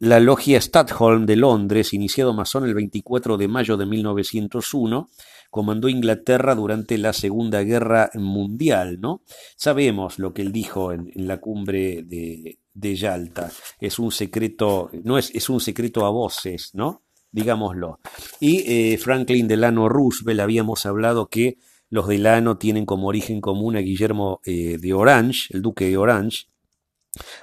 la logia Stadholm de Londres, iniciado masón el 24 de mayo de 1901, comandó Inglaterra durante la Segunda Guerra Mundial, ¿no? Sabemos lo que él dijo en, la cumbre de, de, Yalta. Es un secreto, no es, es un secreto a voces, ¿no? Digámoslo. Y eh, Franklin Delano Roosevelt habíamos hablado que los Delano tienen como origen común a Guillermo eh, de Orange, el duque de Orange,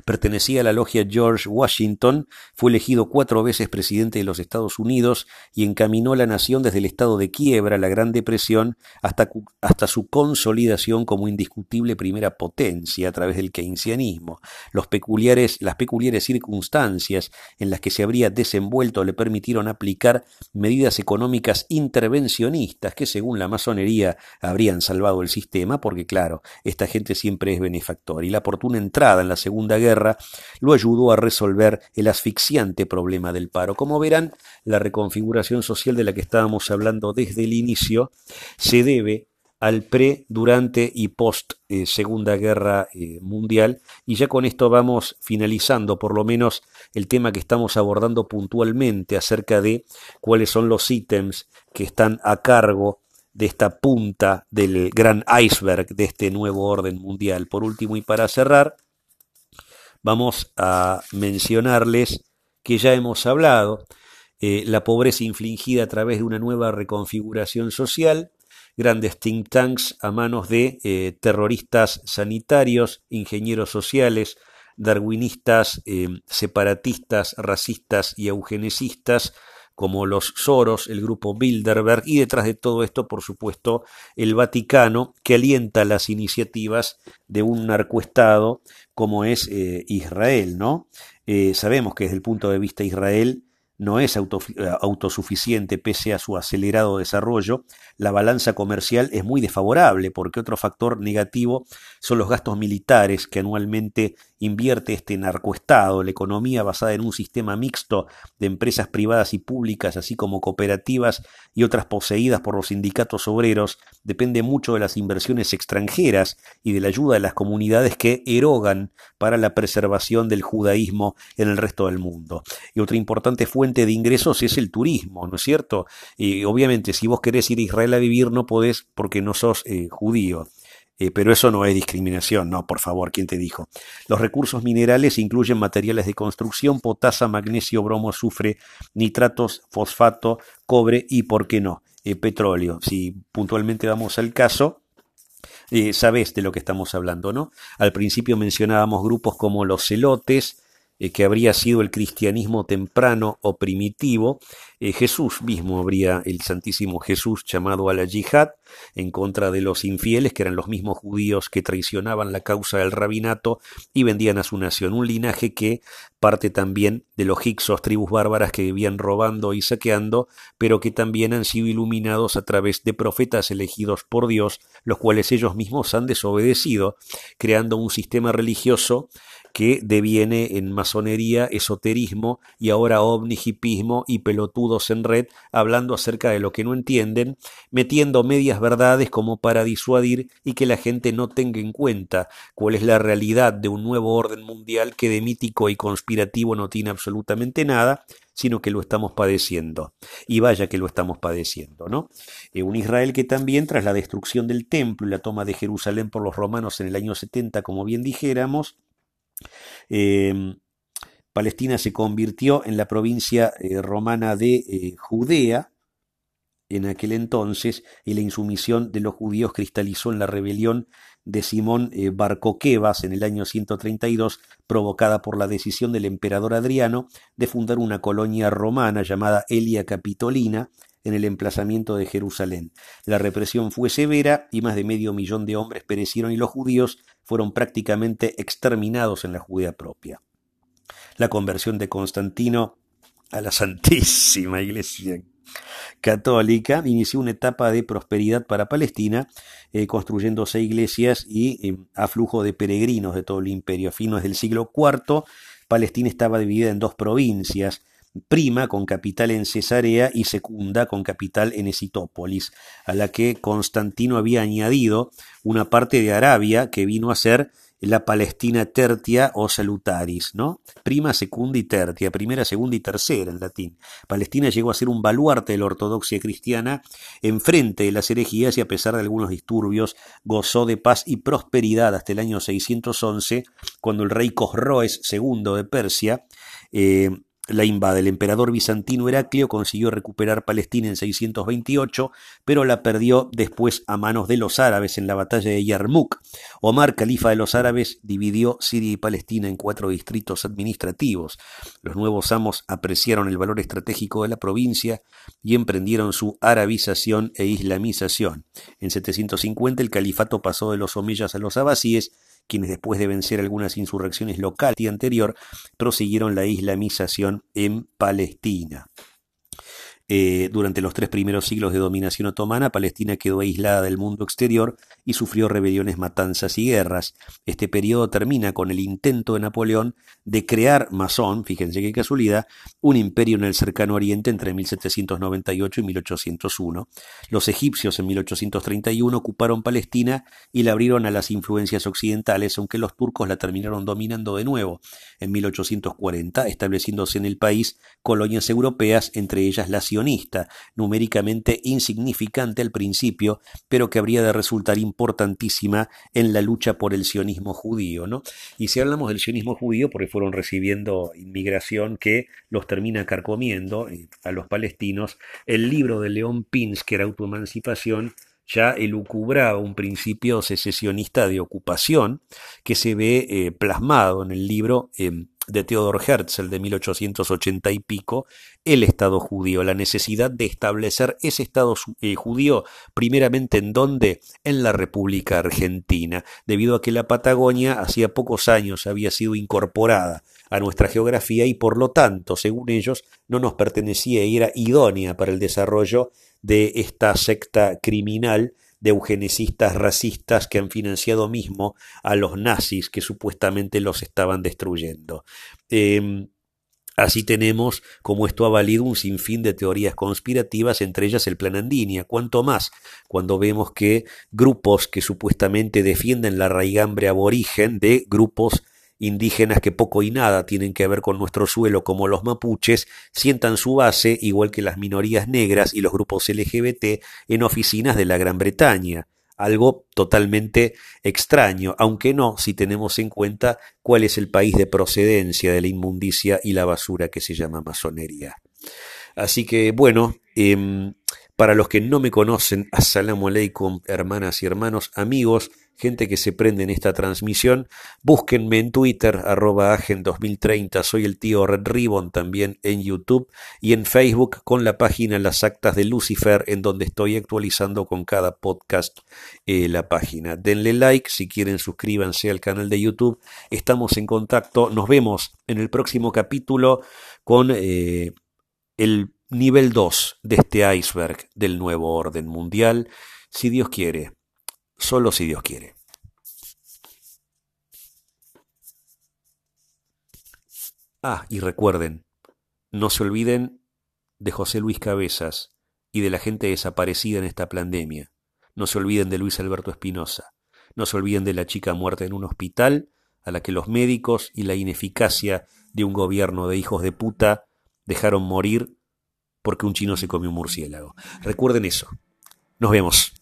Pertenecía a la logia George Washington, fue elegido cuatro veces presidente de los Estados Unidos y encaminó la nación desde el estado de quiebra, la Gran Depresión, hasta, hasta su consolidación como indiscutible primera potencia a través del keynesianismo. Los peculiares, las peculiares circunstancias en las que se habría desenvuelto le permitieron aplicar medidas económicas intervencionistas que, según la masonería, habrían salvado el sistema, porque claro, esta gente siempre es benefactor. Y la oportuna entrada en la segunda Guerra lo ayudó a resolver el asfixiante problema del paro. Como verán, la reconfiguración social de la que estábamos hablando desde el inicio se debe al pre, durante y post eh, Segunda Guerra eh, Mundial. Y ya con esto vamos finalizando por lo menos el tema que estamos abordando puntualmente acerca de cuáles son los ítems que están a cargo de esta punta del gran iceberg de este nuevo orden mundial. Por último y para cerrar, vamos a mencionarles que ya hemos hablado, eh, la pobreza infligida a través de una nueva reconfiguración social, grandes think tanks a manos de eh, terroristas sanitarios, ingenieros sociales, darwinistas, eh, separatistas, racistas y eugenesistas, como los Soros, el grupo Bilderberg y detrás de todo esto, por supuesto, el Vaticano, que alienta las iniciativas de un narcoestado como es eh, Israel, ¿no? Eh, sabemos que desde el punto de vista de Israel no es eh, autosuficiente pese a su acelerado desarrollo, la balanza comercial es muy desfavorable porque otro factor negativo son los gastos militares que anualmente invierte este narcoestado, la economía basada en un sistema mixto de empresas privadas y públicas, así como cooperativas y otras poseídas por los sindicatos obreros, depende mucho de las inversiones extranjeras y de la ayuda de las comunidades que erogan para la preservación del judaísmo en el resto del mundo. Y otra importante fuente de ingresos es el turismo, ¿no es cierto? Y obviamente si vos querés ir a Israel a vivir no podés porque no sos eh, judío. Eh, pero eso no es discriminación, no, por favor, ¿quién te dijo? Los recursos minerales incluyen materiales de construcción, potasa, magnesio, bromo, azufre, nitratos, fosfato, cobre y, ¿por qué no?, eh, petróleo. Si puntualmente vamos al caso, eh, sabes de lo que estamos hablando, ¿no? Al principio mencionábamos grupos como los celotes, eh, que habría sido el cristianismo temprano o primitivo, eh, Jesús mismo habría, el Santísimo Jesús, llamado a la yihad en contra de los infieles, que eran los mismos judíos que traicionaban la causa del rabinato y vendían a su nación. Un linaje que parte también de los hicsos, tribus bárbaras que vivían robando y saqueando, pero que también han sido iluminados a través de profetas elegidos por Dios, los cuales ellos mismos han desobedecido, creando un sistema religioso que deviene en masonería, esoterismo y ahora ovni, y pelotudos en red hablando acerca de lo que no entienden, metiendo medias verdades como para disuadir y que la gente no tenga en cuenta cuál es la realidad de un nuevo orden mundial que de mítico y conspirativo no tiene absolutamente nada, sino que lo estamos padeciendo. Y vaya que lo estamos padeciendo, ¿no? Eh, un Israel que también, tras la destrucción del templo y la toma de Jerusalén por los romanos en el año 70, como bien dijéramos, Em, Palestina se convirtió en la provincia eh, romana de eh, Judea en aquel entonces y la insumisión de los judíos cristalizó en la rebelión de Simón eh, Barcoquebas en el año 132 provocada por la decisión del emperador Adriano de fundar una colonia romana llamada Elia Capitolina en el emplazamiento de Jerusalén. La represión fue severa y más de medio millón de hombres perecieron y los judíos fueron prácticamente exterminados en la Judea propia. La conversión de Constantino a la Santísima Iglesia católica inició una etapa de prosperidad para Palestina, eh, construyéndose iglesias y eh, aflujo de peregrinos de todo el imperio. A fines del siglo IV, Palestina estaba dividida en dos provincias, prima con capital en Cesarea y secunda con capital en Esitópolis, a la que Constantino había añadido una parte de Arabia que vino a ser la Palestina tertia o salutaris, ¿no? Prima, segunda y tertia, primera, segunda y tercera en latín. Palestina llegó a ser un baluarte de la ortodoxia cristiana enfrente de las herejías y a pesar de algunos disturbios gozó de paz y prosperidad hasta el año 611, cuando el rey Cosroes II de Persia eh, la invade. El emperador bizantino Heraclio consiguió recuperar Palestina en 628, pero la perdió después a manos de los árabes en la batalla de Yarmouk. Omar, califa de los árabes, dividió Siria y Palestina en cuatro distritos administrativos. Los nuevos amos apreciaron el valor estratégico de la provincia y emprendieron su arabización e islamización. En 750 el califato pasó de los omeyas a los abasíes quienes después de vencer algunas insurrecciones locales y anterior, prosiguieron la islamización en Palestina. Eh, durante los tres primeros siglos de dominación otomana, Palestina quedó aislada del mundo exterior y sufrió rebeliones, matanzas y guerras. Este periodo termina con el intento de Napoleón de crear masón, fíjense qué casualidad, un imperio en el cercano oriente entre 1798 y 1801. Los egipcios en 1831 ocuparon Palestina y la abrieron a las influencias occidentales, aunque los turcos la terminaron dominando de nuevo en 1840, estableciéndose en el país colonias europeas, entre ellas numéricamente insignificante al principio, pero que habría de resultar importantísima en la lucha por el sionismo judío. ¿no? Y si hablamos del sionismo judío, porque fueron recibiendo inmigración que los termina carcomiendo eh, a los palestinos, el libro de León Pins, que era autoemancipación, ya elucubraba un principio secesionista de ocupación que se ve eh, plasmado en el libro em, de Theodor Herzl de 1880 y pico, el Estado judío, la necesidad de establecer ese Estado eh, judío primeramente en donde, en la República Argentina, debido a que la Patagonia hacía pocos años había sido incorporada a nuestra geografía y por lo tanto, según ellos, no nos pertenecía y era idónea para el desarrollo de esta secta criminal de eugenecistas racistas que han financiado mismo a los nazis que supuestamente los estaban destruyendo. Em, así tenemos como esto ha valido un sinfín de teorías conspirativas, entre ellas el plan Andinia. Cuanto más cuando vemos que grupos que supuestamente defienden la raigambre aborigen de grupos indígenas que poco y nada tienen que ver con nuestro suelo, como los mapuches, sientan su base, igual que las minorías negras y los grupos LGBT, en oficinas de la Gran Bretaña. Algo totalmente extraño, aunque no si tenemos en cuenta cuál es el país de procedencia de la inmundicia y la basura que se llama masonería. Así que, bueno, em, para los que no me conocen, assalamu alaikum, hermanas y hermanos, amigos, gente que se prende en esta transmisión, búsquenme en Twitter, arroba Agen 2030, soy el tío Red Ribbon también en YouTube y en Facebook con la página Las Actas de Lucifer, en donde estoy actualizando con cada podcast eh, la página. Denle like, si quieren suscríbanse al canal de YouTube, estamos en contacto, nos vemos en el próximo capítulo con eh, el nivel 2 de este iceberg del nuevo orden mundial, si Dios quiere, solo si Dios quiere. Ah, y recuerden, no se olviden de José Luis Cabezas y de la gente desaparecida en esta pandemia. No se olviden de Luis Alberto Espinosa. No se olviden de la chica muerta en un hospital a la que los médicos y la ineficacia de un gobierno de hijos de puta dejaron morir porque un chino se comió un murciélago. Recuerden eso. Nos vemos.